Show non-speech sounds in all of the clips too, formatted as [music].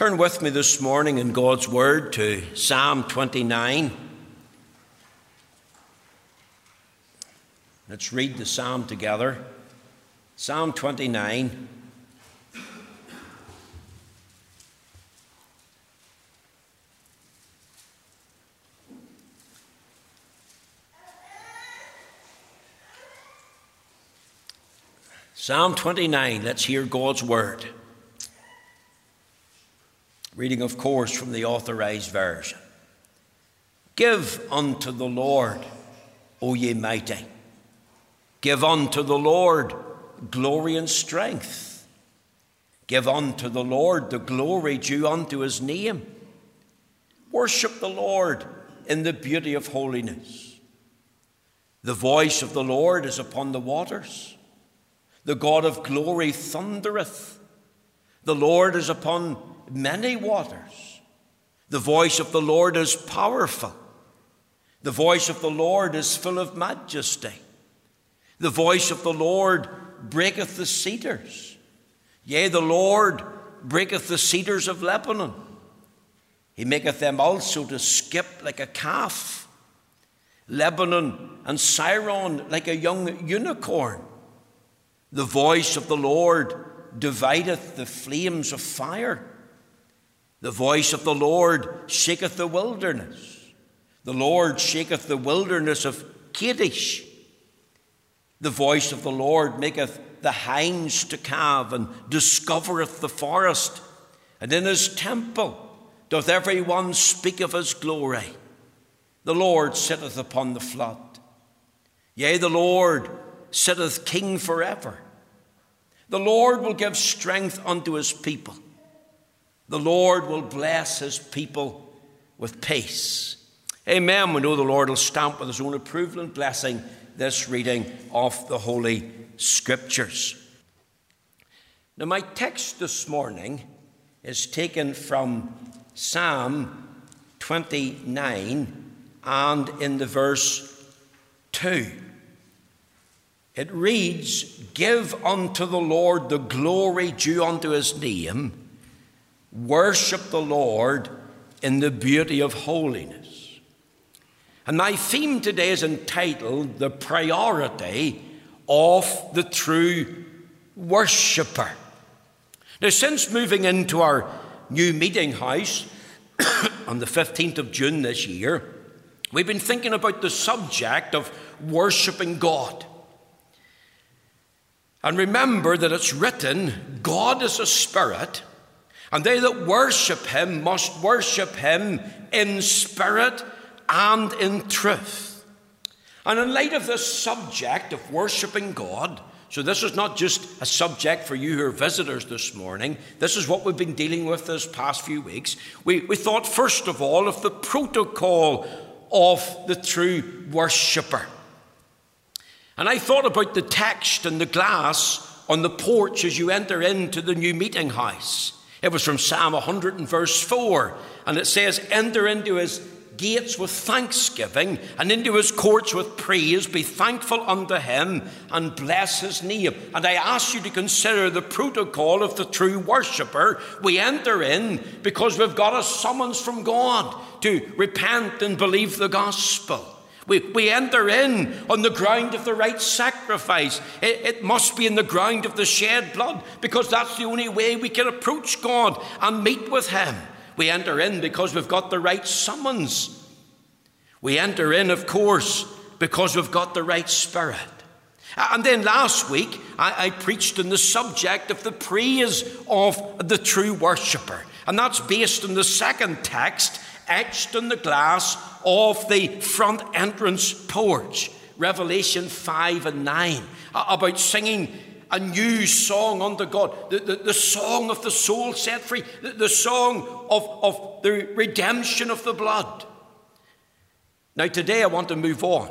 Turn with me this morning in God's Word to Psalm 29. Let's read the psalm together. Psalm 29. Psalm 29, let's hear God's word. Reading, of course, from the authorized version. Give unto the Lord, O ye mighty. Give unto the Lord glory and strength. Give unto the Lord the glory due unto his name. Worship the Lord in the beauty of holiness. The voice of the Lord is upon the waters. The God of glory thundereth. The Lord is upon many waters. The voice of the Lord is powerful. The voice of the Lord is full of majesty. The voice of the Lord breaketh the cedars. Yea, the Lord breaketh the cedars of Lebanon. He maketh them also to skip like a calf. Lebanon and Sirion like a young unicorn. The voice of the Lord divideth the flames of fire. The voice of the Lord shaketh the wilderness. The Lord shaketh the wilderness of Kadesh. The voice of the Lord maketh the hinds to calve and discovereth the forest. And in his temple doth every one speak of his glory. The Lord sitteth upon the flood. Yea, the Lord sitteth king forever. The Lord will give strength unto his people. The Lord will bless his people with peace. Amen. We know the Lord will stamp with his own approval and blessing this reading of the Holy Scriptures. Now, my text this morning is taken from Psalm 29 and in the verse 2. It reads, Give unto the Lord the glory due unto his name, worship the Lord in the beauty of holiness. And my theme today is entitled The Priority of the True Worshipper. Now, since moving into our new meeting house [coughs] on the 15th of June this year, we've been thinking about the subject of worshipping God. And remember that it's written, God is a spirit, and they that worship him must worship him in spirit and in truth. And in light of this subject of worshipping God, so this is not just a subject for you who are visitors this morning. This is what we've been dealing with this past few weeks. We, we thought, first of all, of the protocol of the true worshipper. And I thought about the text and the glass on the porch as you enter into the new meeting house. It was from Psalm 100 and verse 4, and it says, Enter into his gates with thanksgiving and into his courts with praise. Be thankful unto him and bless his name. And I ask you to consider the protocol of the true worshipper. We enter in because we've got a summons from God to repent and believe the gospel. We, we enter in on the ground of the right sacrifice. It, it must be in the ground of the shed blood because that's the only way we can approach God and meet with Him. We enter in because we've got the right summons. We enter in, of course, because we've got the right spirit. And then last week, I, I, preached on the subject of the praise of the true worshipper. And that's based on the second text etched in the glass of the front entrance porch, Revelation 5 and 9, about singing a new song unto God, the, the, the song of the soul set free, the, the song of, of the redemption of the blood. Now, today I want to move on.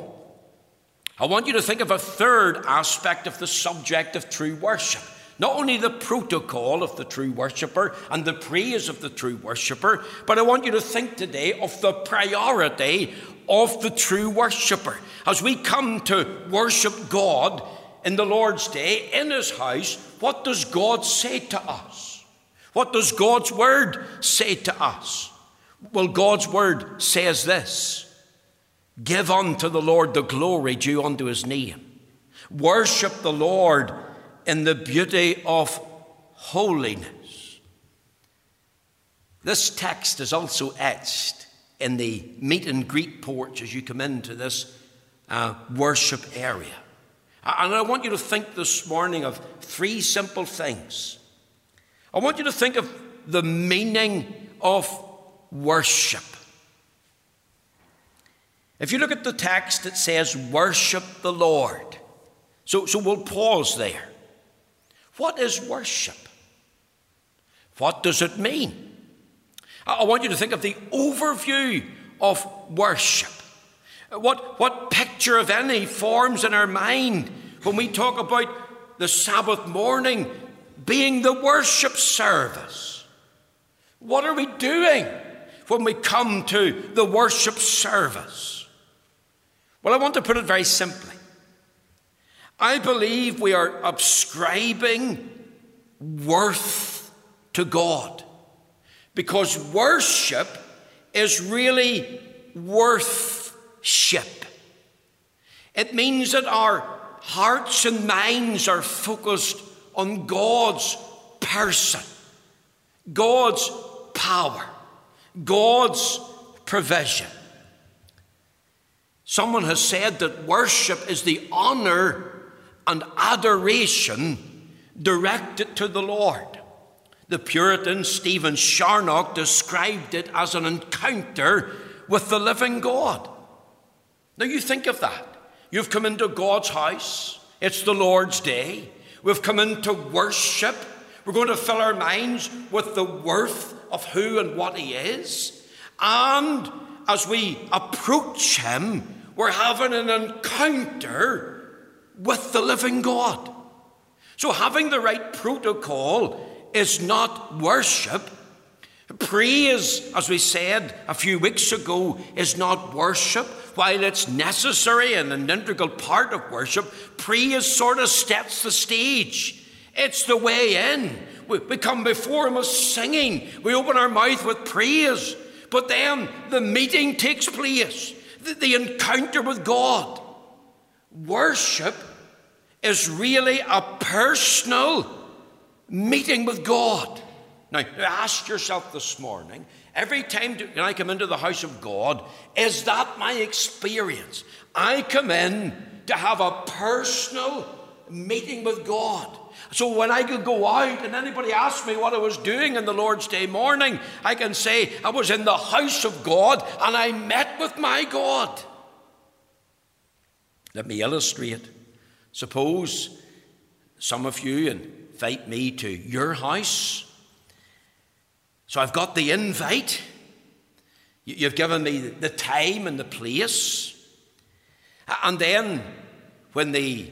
I want you to think of a third aspect of the subject of true worship. Not only the protocol of the true worshipper and the praise of the true worshipper, but I want you to think today of the priority of the true worshipper. As we come to worship God in the Lord's day in His house, what does God say to us? What does God's word say to us? Well, God's word says this Give unto the Lord the glory due unto his name. Worship the Lord in the beauty of holiness. This text is also etched in the meet and greet porch as you come into this uh, worship area. And I want you to think this morning of three simple things. I want you to think of the meaning of worship. If you look at the text, it says, Worship the Lord. So, so we'll pause there. What is worship? What does it mean? I want you to think of the overview of worship. What, what picture, of any, forms in our mind when we talk about the Sabbath morning being the worship service? What are we doing when we come to the worship service? Well, I want to put it very simply. I believe we are ascribing worth to God because worship is really worthship. It means that our hearts and minds are focused on God's person, God's power, God's provision. Someone has said that worship is the honor and adoration directed to the Lord. The Puritan Stephen Charnock described it as an encounter with the living God. Now you think of that. You've come into God's house, it's the Lord's day. We've come in to worship. We're going to fill our minds with the worth of who and what He is. And as we approach Him, we're having an encounter with the living God. So, having the right protocol is not worship. Praise, as we said a few weeks ago, is not worship. While it's necessary and an integral part of worship, praise sort of sets the stage. It's the way in. We, we come before Him as singing, we open our mouth with praise, but then the meeting takes place, the, the encounter with God. Worship is really a personal meeting with God. Now, ask yourself this morning every time I come into the house of God, is that my experience? I come in to have a personal meeting with God. So when I could go out and anybody asked me what I was doing in the Lord's Day morning, I can say I was in the house of God and I met with my God. Let me illustrate. Suppose some of you, invite me to your house. So I've got the invite. You've given me the time and the place. And then when the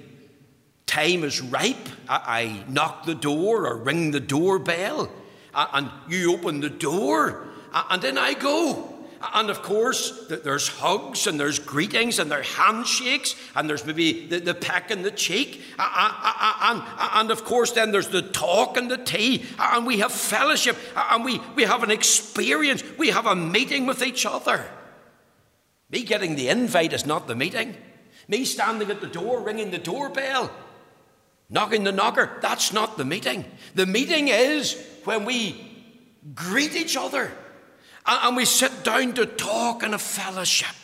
time is ripe, I knock the door or ring the doorbell, and you open the door, and then I go. And of course, there's hugs and there's greetings and there's handshakes and there's maybe the, the peck in the cheek. And, and of course, then there's the talk and the tea. And we have fellowship and we, we have an experience. We have a meeting with each other. Me getting the invite is not the meeting. Me standing at the door, ringing the doorbell, knocking the knocker, that's not the meeting. The meeting is when we greet each other and we sit down to talk in a fellowship.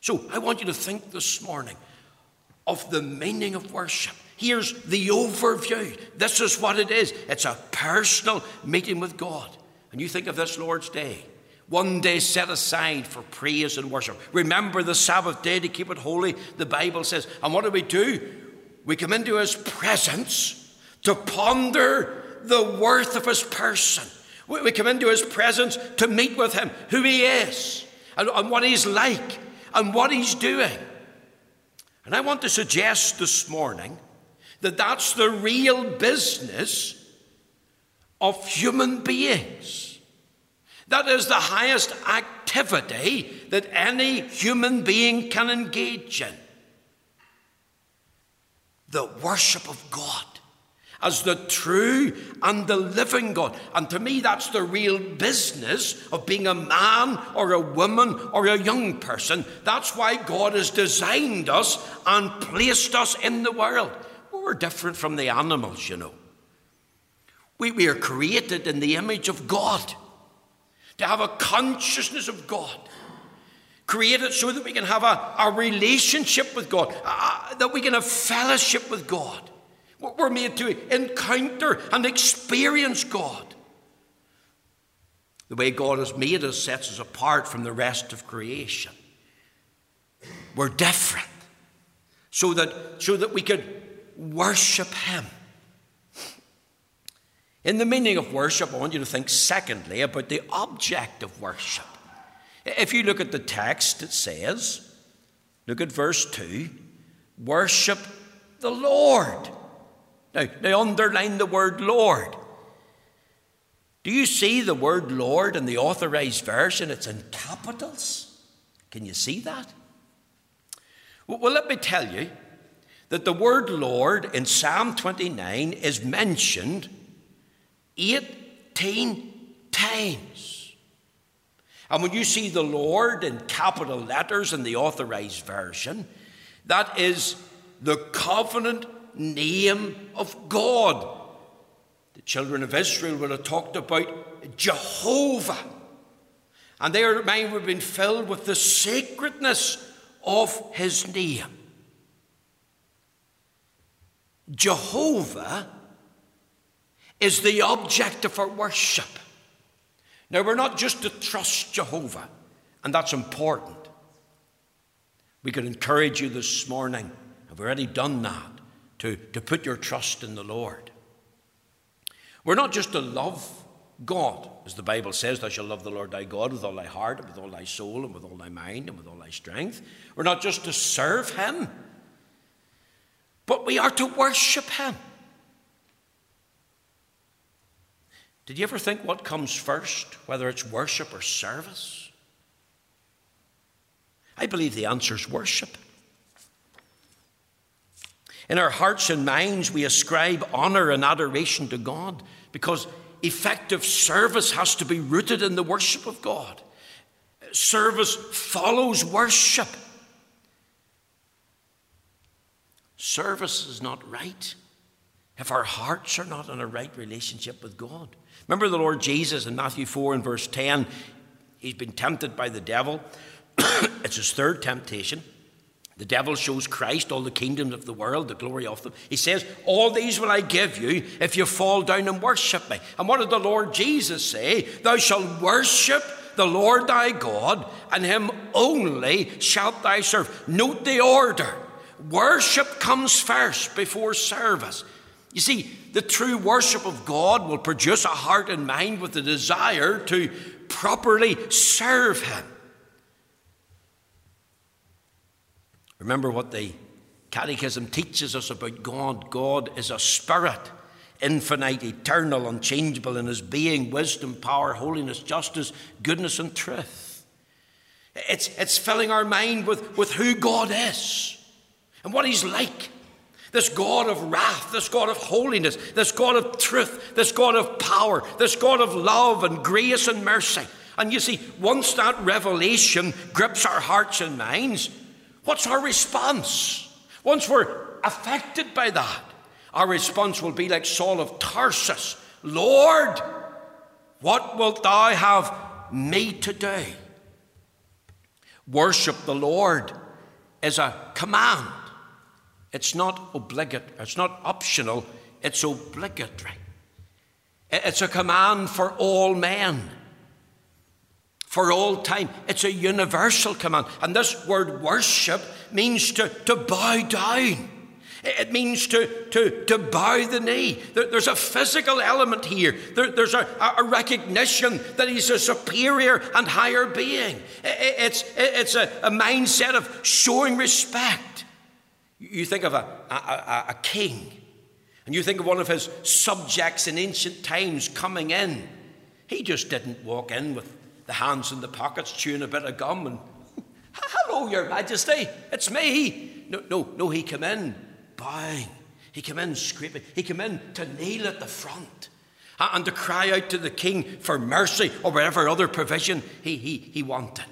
So I want you to think this morning of the meaning of worship. Here's the overview. This is what it is it's a personal meeting with God. And you think of this Lord's Day. One day set aside for praise and worship. Remember the Sabbath day to keep it holy, the Bible says. And what do we do? We come into His presence to ponder the worth of His person we come into his presence to meet with him, who he is, and, and what he's like, and what he's doing. And I want to suggest this morning that that's the real business of human beings. That is the highest activity that any human being can engage in the worship of God. As the true and the living God. And to me, that's the real business of being a man or a woman or a young person. That's why God has designed us and placed us in the world. We're different from the animals, you know. We, we are created in the image of God, to have a consciousness of God. Created so that we can have a, a relationship with God, uh, that we can have fellowship with God. We're made to encounter and experience God. The way God has made us sets us apart from the rest of creation. We're different so that, so that we could worship Him. In the meaning of worship, I want you to think secondly about the object of worship. If you look at the text, it says, look at verse 2 worship the Lord. Now, they underline the word Lord. Do you see the word Lord in the authorized version? It's in capitals. Can you see that? Well, let me tell you that the word Lord in Psalm 29 is mentioned 18 times. And when you see the Lord in capital letters in the authorized version, that is the covenant name of God. The children of Israel would have talked about Jehovah. And their mind would have been filled with the sacredness of his name. Jehovah is the object of our worship. Now, we're not just to trust Jehovah, and that's important. We could encourage you this morning, I've already done that, to, to put your trust in the Lord. We're not just to love God, as the Bible says, thou shalt love the Lord thy God with all thy heart, and with all thy soul, and with all thy mind, and with all thy strength. We're not just to serve Him, but we are to worship Him. Did you ever think what comes first, whether it's worship or service? I believe the answer is worship. In our hearts and minds, we ascribe honor and adoration to God because effective service has to be rooted in the worship of God. Service follows worship. Service is not right if our hearts are not in a right relationship with God. Remember the Lord Jesus in Matthew 4 and verse 10? He's been tempted by the devil. [coughs] it's his third temptation. The devil shows Christ all the kingdoms of the world, the glory of them. He says, All these will I give you if you fall down and worship me. And what did the Lord Jesus say? Thou shalt worship the Lord thy God, and him only shalt thou serve. Note the order. Worship comes first before service. You see, the true worship of God will produce a heart and mind with the desire to properly serve him. Remember what the Catechism teaches us about God God is a spirit, infinite, eternal, unchangeable in his being, wisdom, power, holiness, justice, goodness, and truth. It's, it's filling our mind with, with who God is and what he's like. This God of wrath, this God of holiness, this God of truth, this God of power, this God of love and grace and mercy. And you see, once that revelation grips our hearts and minds, What's our response? Once we're affected by that, our response will be like Saul of Tarsus Lord, what wilt thou have me to do? Worship the Lord is a command. It's not obligatory, it's not optional, it's obligatory. It's a command for all men for all time. It's a universal command. And this word worship means to, to bow down. It means to, to, to bow the knee. There, there's a physical element here. There, there's a, a, recognition that he's a superior and higher being. It, it's, it's a, a mindset of showing respect. You think of a, a, a king, and you think of one of his subjects in ancient times coming in. He just didn't walk in with the hands in the pockets, chewing a bit of gum, and Hello, Your Majesty, it's me. No, no, no, he came in bowing. He came in scraping. He came in to kneel at the front and to cry out to the king for mercy or whatever other provision he, he, he wanted.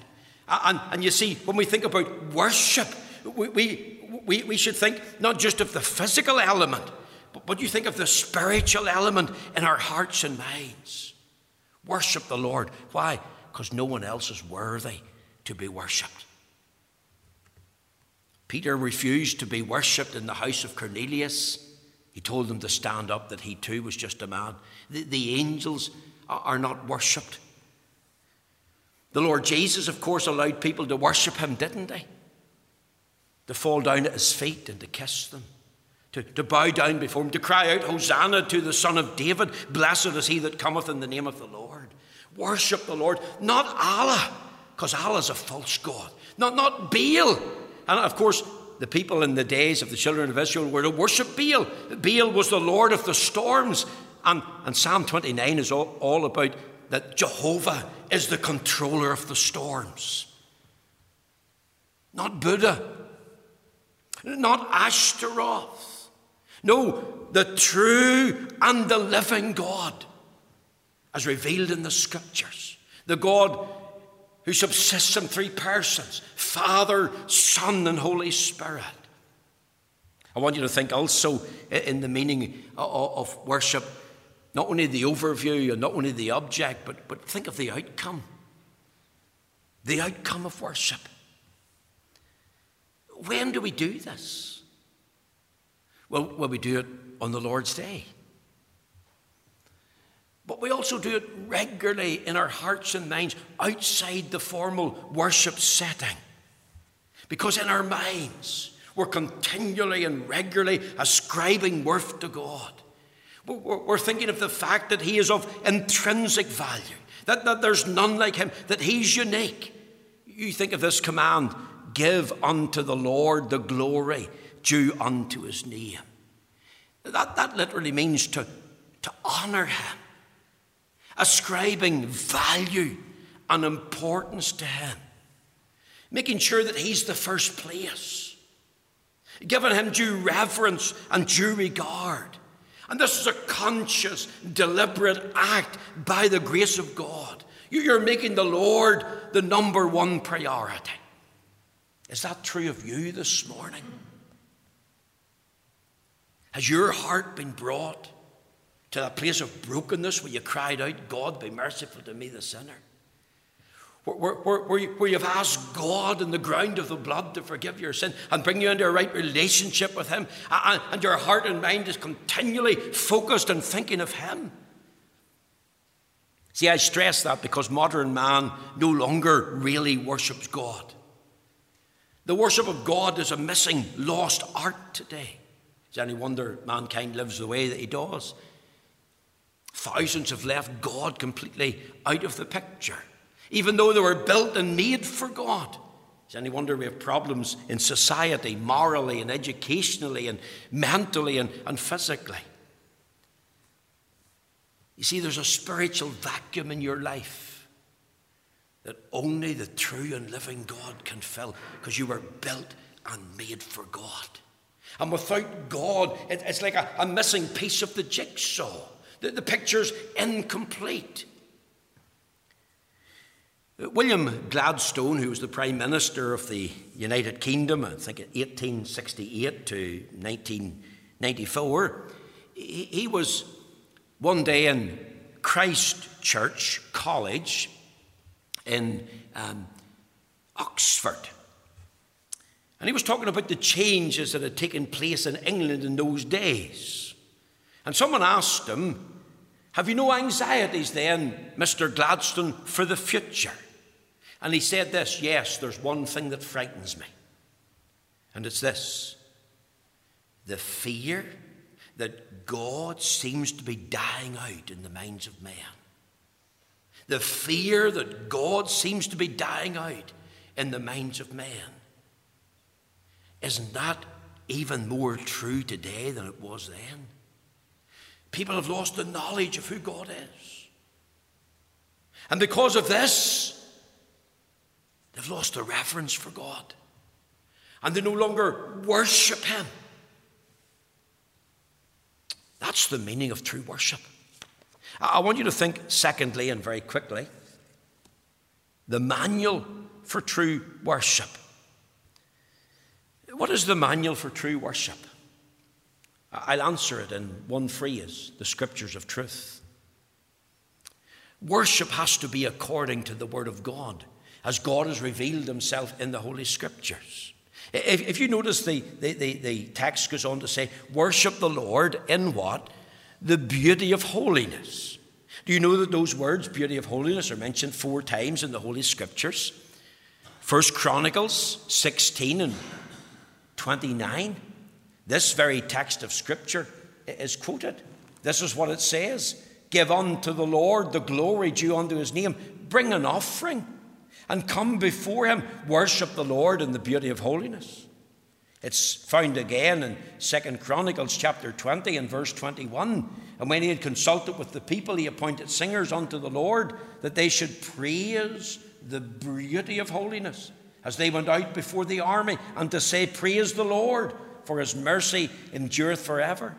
And, and you see, when we think about worship, we, we, we, we should think not just of the physical element, but, but you think of the spiritual element in our hearts and minds. Worship the Lord. Why? Because no one else is worthy to be worshipped. Peter refused to be worshipped in the house of Cornelius. He told them to stand up, that he too was just a man. The, the angels are not worshipped. The Lord Jesus, of course, allowed people to worship him, didn't he? To fall down at his feet and to kiss them, to, to bow down before him, to cry out, Hosanna to the Son of David, blessed is he that cometh in the name of the Lord. Worship the Lord, not Allah, because Allah is a false God, not, not Baal, and of course, the people in the days of the children of Israel were to worship Baal. Baal was the Lord of the storms. And, and Psalm 29 is all, all about that Jehovah is the controller of the storms. Not Buddha, not Ashtaroth. No, the true and the living God, as revealed in the scriptures. The God who subsists in three persons Father, Son, and Holy Spirit. I want you to think also in the meaning of worship, not only the overview and not only the object, but, but think of the outcome. The outcome of worship. When do we do this? Well, well, we do it on the Lord's Day. But we also do it regularly in our hearts and minds outside the formal worship setting. Because in our minds, we're continually and regularly ascribing worth to God. We're thinking of the fact that He is of intrinsic value, that, that there's none like Him, that He's unique. You think of this command give unto the Lord the glory due unto His name. That, that literally means to, to honour Him ascribing value and importance to Him, making sure that He's the first place, giving Him due reverence and due regard. And this is a conscious, deliberate act by the grace of God. You're making the Lord the number one priority. Is that true of you this morning? Has your heart been brought to that place of brokenness where you cried out, God, be merciful to me, the sinner. Where, where, where, you, where, you've asked God in the ground of the blood to forgive your sin and bring you into a right relationship with Him, and, and your heart and mind is continually focused and thinking of Him. See, I stress that because modern man no longer really worships God. The worship of God is a missing, lost art today. Is there any wonder mankind lives the way that he does? Thousands have left God completely out of the picture, even though they were built and made for God. Is any wonder we have problems in society, morally and educationally and mentally and, and physically? You see, there's a spiritual vacuum in your life that only the true and living God can fill because you were built and made for God. And without God, it's like a, a missing piece of the jigsaw. The, the picture's incomplete. William Gladstone, who was the Prime Minister of the United Kingdom, I think 1868 to 1994, he, he was one day in Christ Church College in um, Oxford. And he was talking about the changes that had taken place in England in those days. And someone asked him, Have you no anxieties then, Mr. Gladstone, for the future? And he said this Yes, there's one thing that frightens me. And it's this the fear that God seems to be dying out in the minds of men. The fear that God seems to be dying out in the minds of men. Isn't that even more true today than it was then? People have lost the knowledge of who God is. And because of this, they've lost the reverence for God. And they no longer worship Him. That's the meaning of true worship. I want you to think, secondly, and very quickly, the manual for true worship. What is the manual for true worship? I'll answer it in one phrase the scriptures of truth. Worship has to be according to the Word of God, as God has revealed Himself in the Holy Scriptures. If, if you notice, the, the, the, the text goes on to say, Worship the Lord in what? The beauty of holiness. Do you know that those words, beauty of holiness, are mentioned four times in the Holy Scriptures? First Chronicles 16 and 29. This very text of Scripture is quoted. This is what it says Give unto the Lord the glory due unto his name, bring an offering and come before him, worship the Lord in the beauty of holiness. It's found again in Second Chronicles chapter 20 and verse 21. And when he had consulted with the people, he appointed singers unto the Lord that they should praise the beauty of holiness as they went out before the army, and to say, Praise the Lord, for his mercy endureth forever.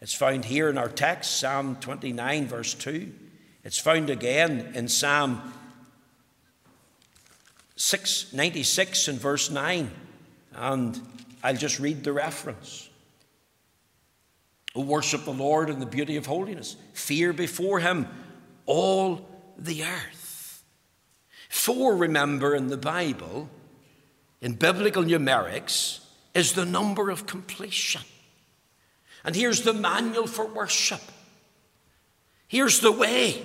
It's found here in our text, Psalm 29, verse 2. It's found again in Psalm 6, 96 and verse 9. And I'll just read the reference. O worship the Lord in the beauty of holiness. Fear before him all the earth. Four, remember, in the Bible, in biblical numerics, is the number of completion. And here's the manual for worship. Here's the way.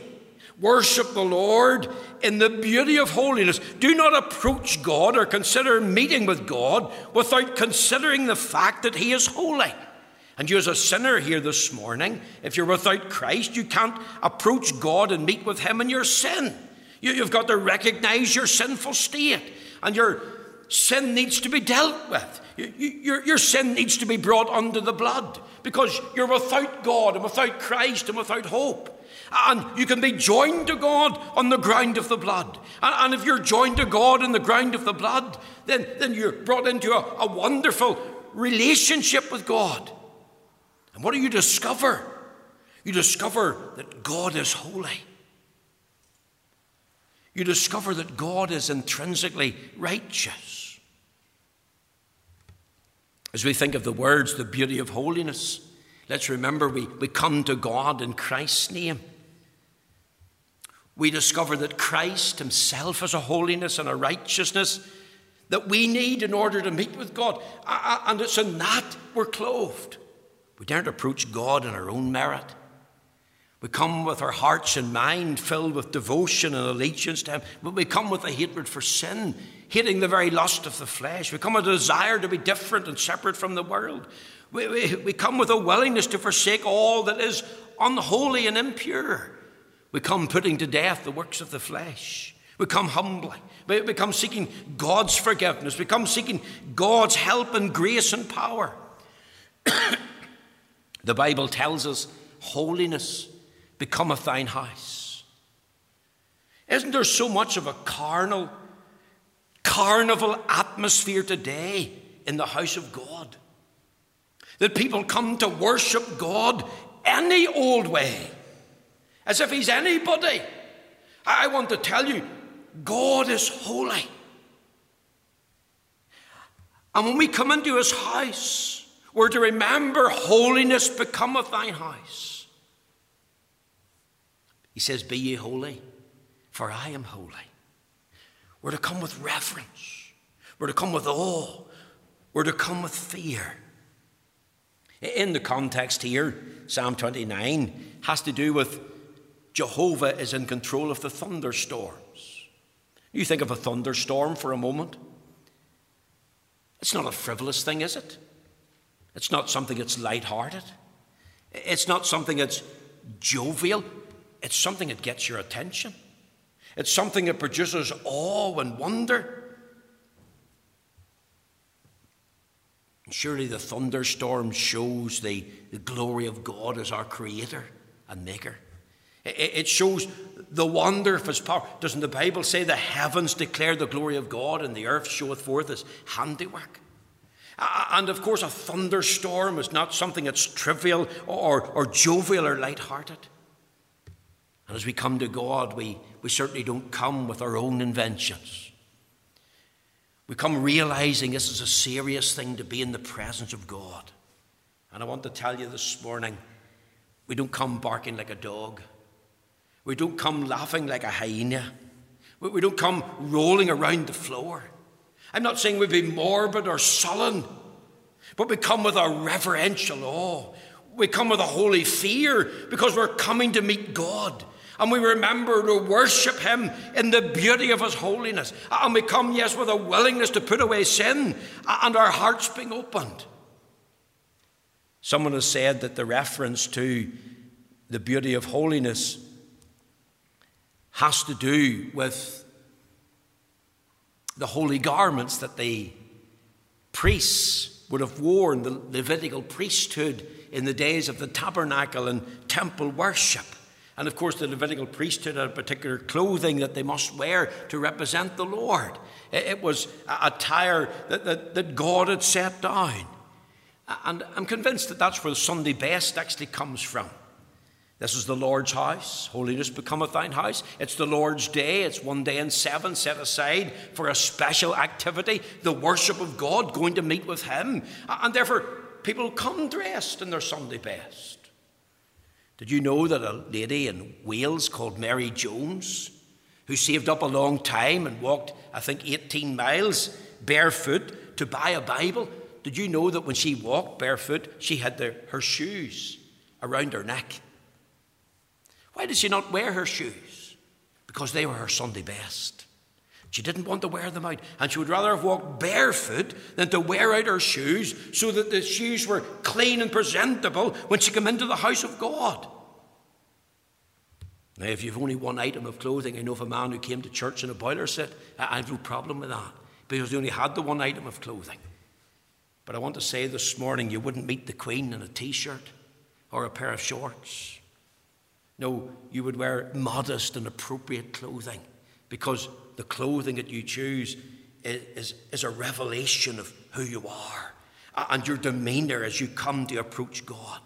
Worship the Lord in the beauty of holiness. Do not approach God or consider meeting with God without considering the fact that He is holy. And you, as a sinner here this morning, if you're without Christ, you can't approach God and meet with Him in your sin. You, have got to recognize your sinful state, and your sin needs to be dealt with. You, you, your, your sin needs to be brought under the blood because you're without God and without Christ and without hope. And you can be joined to God on the ground of the blood. And, and if you're joined to God on the ground of the blood, then, then you're brought into a, a wonderful relationship with God. And what do you discover? You discover that God is holy. You discover that God is intrinsically righteous. As we think of the words, the beauty of holiness, let's remember we, we come to God in Christ's name we discover that Christ Himself is a holiness and a righteousness that we need in order to meet with God. And it's in that we're clothed. We daren't approach God in our own merit. We come with our hearts and mind filled with devotion and allegiance to Him, but we come with a hatred for sin, hating the very lust of the flesh. We come with a desire to be different and separate from the world. We, we, we come with a willingness to forsake all that is unholy and impure. We come putting to death the works of the flesh. We come humbly. We come seeking God's forgiveness. We come seeking God's help and grace and power. [coughs] the Bible tells us holiness becometh thine house. Isn't there so much of a carnal, carnival atmosphere today in the house of God? That people come to worship God any old way as if he's anybody. I want to tell you, God is holy. And when we come into his house, we're to remember holiness becometh thine house. He says, Be ye holy, for I am holy. We're to come with reverence. We're to come with awe. We're to come with fear. In the context here, Psalm 29 has to do with Jehovah is in control of the thunderstorms. You think of a thunderstorm for a moment. It's not a frivolous thing, is it? It's not something that's light-hearted. It's not something that's jovial. It's something that gets your attention. It's something that produces awe and wonder. Surely the thunderstorm shows the, the glory of God as our creator and maker. It shows the wonder of his power. Doesn't the Bible say the heavens declare the glory of God and the earth showeth forth his handiwork? And of course, a thunderstorm is not something that's trivial or, or jovial or light-hearted. And as we come to God, we, we certainly don't come with our own inventions. We come realizing this is a serious thing to be in the presence of God. And I want to tell you this morning we don't come barking like a dog, we don't come laughing like a hyena, we don't come rolling around the floor. I'm not saying we be morbid or sullen, but we come with a reverential awe. We come with a holy fear because we're coming to meet God. And we remember to worship Him in the beauty of His holiness. And we come, yes, with a willingness to put away sin and our hearts being opened. Someone has said that the reference to the beauty of holiness has to do with the holy garments that the priests would have worn, the Levitical priesthood in the days of the tabernacle and temple worship. And of course, the Levitical priesthood had a particular clothing that they must wear to represent the Lord. It was attire that, that, that God had set down. And I'm convinced that that's where the Sunday best actually comes from. This is the Lord's house. Holiness becometh thine house. It's the Lord's day. It's one day in seven set aside for a special activity, the worship of God, going to meet with Him. And therefore, people come dressed in their Sunday best. Did you know that a lady in Wales called Mary Jones, who saved up a long time and walked, I think, 18 miles barefoot to buy a Bible, did you know that when she walked barefoot, she had the, her shoes around her neck? Why did she not wear her shoes? Because they were her Sunday best. She didn't want to wear them out, and she would rather have walked barefoot than to wear out her shoes so that the shoes were clean and presentable when she came into the house of God. Now, if you've only one item of clothing, I know of a man who came to church in a boiler set, I have no problem with that because he only had the one item of clothing. But I want to say this morning you wouldn't meet the Queen in a t shirt or a pair of shorts. No, you would wear modest and appropriate clothing because the clothing that you choose is, is, a revelation of who you are and your demeanor as you come to approach God.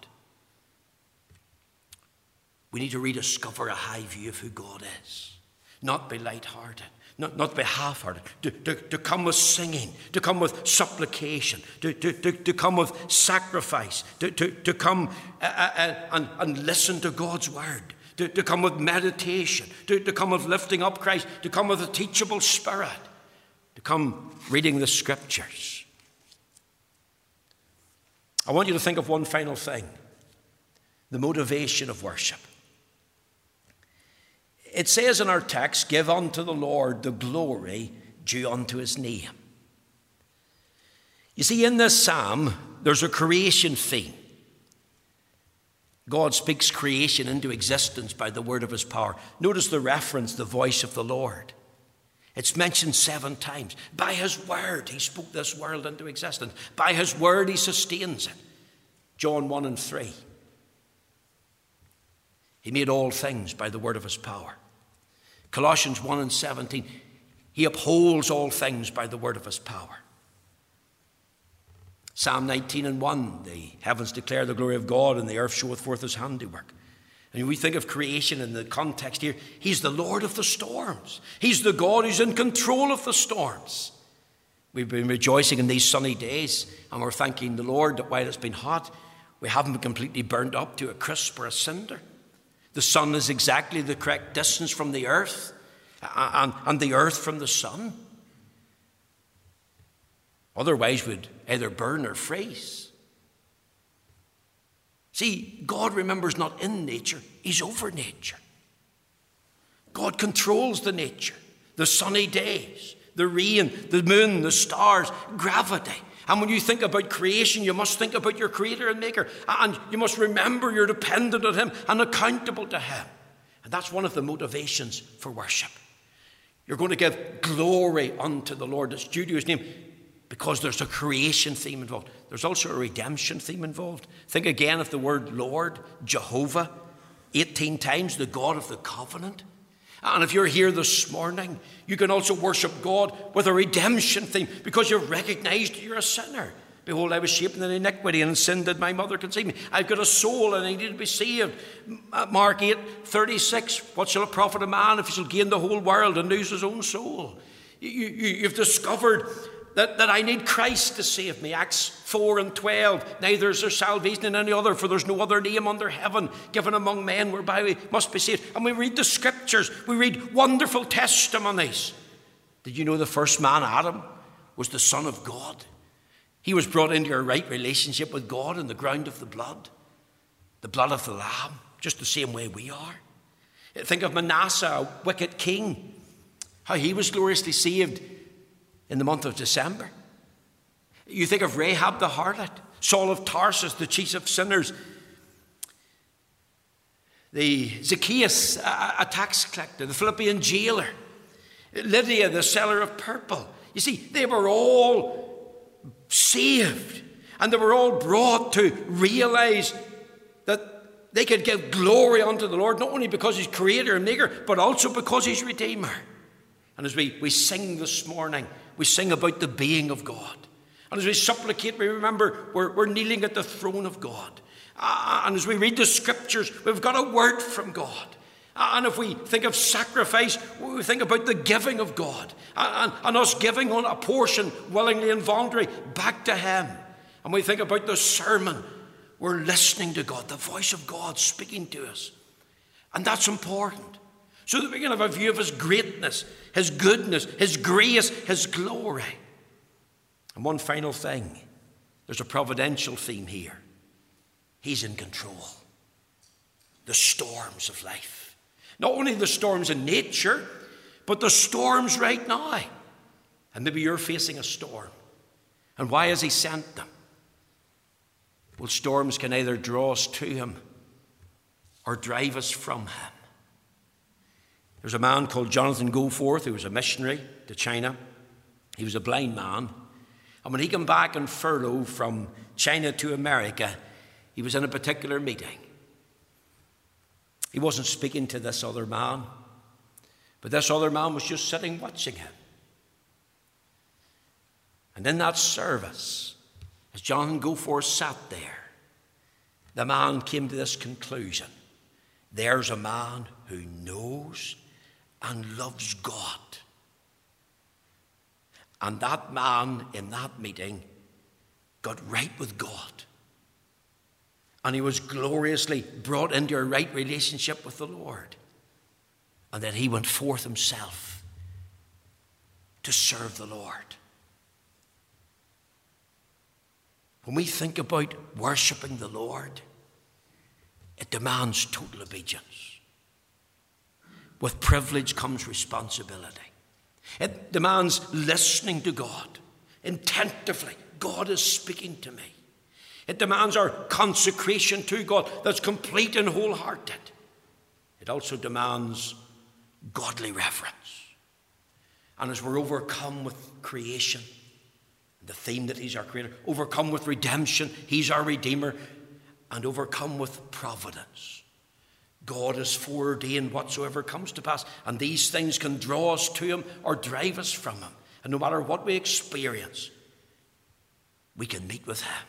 We need to rediscover a high view of who God is, not be light-hearted, not, not be half-hearted, to, to, to come with singing, to come with supplication, to, to, to, to come with sacrifice, to, to, to come uh, uh, uh, and, and listen to God's word, to, to come with meditation, to, to come with lifting up Christ, to come with a teachable spirit, to come reading the scriptures. I want you to think of one final thing the motivation of worship. It says in our text, Give unto the Lord the glory due unto his name. You see, in this psalm, there's a creation theme. God speaks creation into existence by the word of his power. Notice the reference, the voice of the Lord. It's mentioned seven times. By his word, he spoke this world into existence. By his word, he sustains it. John 1 and 3. He made all things by the word of his power. Colossians 1 and 17, he upholds all things by the word of his power. Psalm 19 and 1, the heavens declare the glory of God and the earth showeth forth his handiwork. And we think of creation in the context here, he's the Lord of the storms. He's the God who's in control of the storms. We've been rejoicing in these sunny days, and we're thanking the Lord that while it's been hot, we haven't been completely burned up to a crisp or a cinder. The sun is exactly the correct distance from the earth, and, and the earth from the sun. Otherwise, we'd either burn or freeze. See, God remembers not in nature, He's over nature. God controls the nature, the sunny days, the rain, the moon, the stars, gravity. And when you think about creation, you must think about your creator and maker. And you must remember you're dependent on him and accountable to him. And that's one of the motivations for worship. You're going to give glory unto the Lord that's due to his name because there's a creation theme involved. There's also a redemption theme involved. Think again of the word Lord, Jehovah, 18 times, the God of the covenant. And if you're here this morning, you can also worship God with a redemption theme because you've recognized you're a sinner. Behold, I was shapen in iniquity, and in sin did my mother conceive me. I've got a soul, and I need to be saved. Uh, Mark 8 36. What shall it profit a man if he shall gain the whole world and lose his own soul? You, you, you've discovered that, that I need Christ to save me. Acts 4 and 12. Neither is there salvation in any other, for there's no other name under heaven given among men whereby we must be saved. And we read the scriptures, we read wonderful testimonies. Did you know the first man, Adam, was the Son of God? He was brought into a right relationship with God in the ground of the blood, the blood of the Lamb, just the same way we are. Think of Manasseh, a wicked king, how he was gloriously saved in the month of December. You think of Rahab the harlot, Saul of Tarsus, the chief of sinners, the Zacchaeus, a, tax collector, the Philippian jailer, Lydia, the seller of purple. You see, they were all saved and they were all brought to realize that they could give glory unto the Lord, not only because He's creator and maker, but also because He's redeemer. And as we, we sing this morning, we sing about the being of God. And as we supplicate, we remember we're, we're kneeling at the throne of God. And as we read the scriptures, we've got a word from God. And if we think of sacrifice, we think about the giving of God and, and us giving on a portion willingly and voluntarily back to Him. And we think about the sermon, we're listening to God, the voice of God speaking to us. And that's important so that we can have a view of His greatness, His goodness, His grace, His glory. And one final thing there's a providential theme here. He's in control. The storms of life. Not only the storms in nature, but the storms right now. And maybe you're facing a storm. And why has He sent them? Well, storms can either draw us to Him or drive us from Him. There's a man called Jonathan Goforth who was a missionary to China. He was a blind man. And when he came back on furlough from China to America, he was in a particular meeting. He wasn't speaking to this other man, but this other man was just sitting watching him. And in that service, as Jonathan Goforth sat there, the man came to this conclusion there's a man who knows and loves God. And that man in that meeting got right with God. And he was gloriously brought into a right relationship with the Lord. And then he went forth himself to serve the Lord. When we think about worshipping the Lord, it demands total obedience. With privilege comes responsibility. It demands listening to God intentively. God is speaking to me. It demands our consecration to God that's complete and wholehearted. It also demands godly reverence. And as we're overcome with creation, the theme that He's our creator, overcome with redemption, He's our redeemer, and overcome with providence. God has foreordained whatsoever comes to pass, and these things can draw us to Him or drive us from Him. And no matter what we experience, we can meet with Him.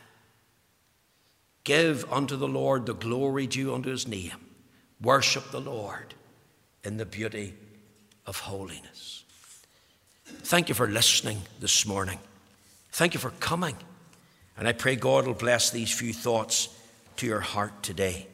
Give unto the Lord the glory due unto His name. Worship the Lord in the beauty of holiness. Thank you for listening this morning. Thank you for coming. And I pray God will bless these few thoughts to your heart today.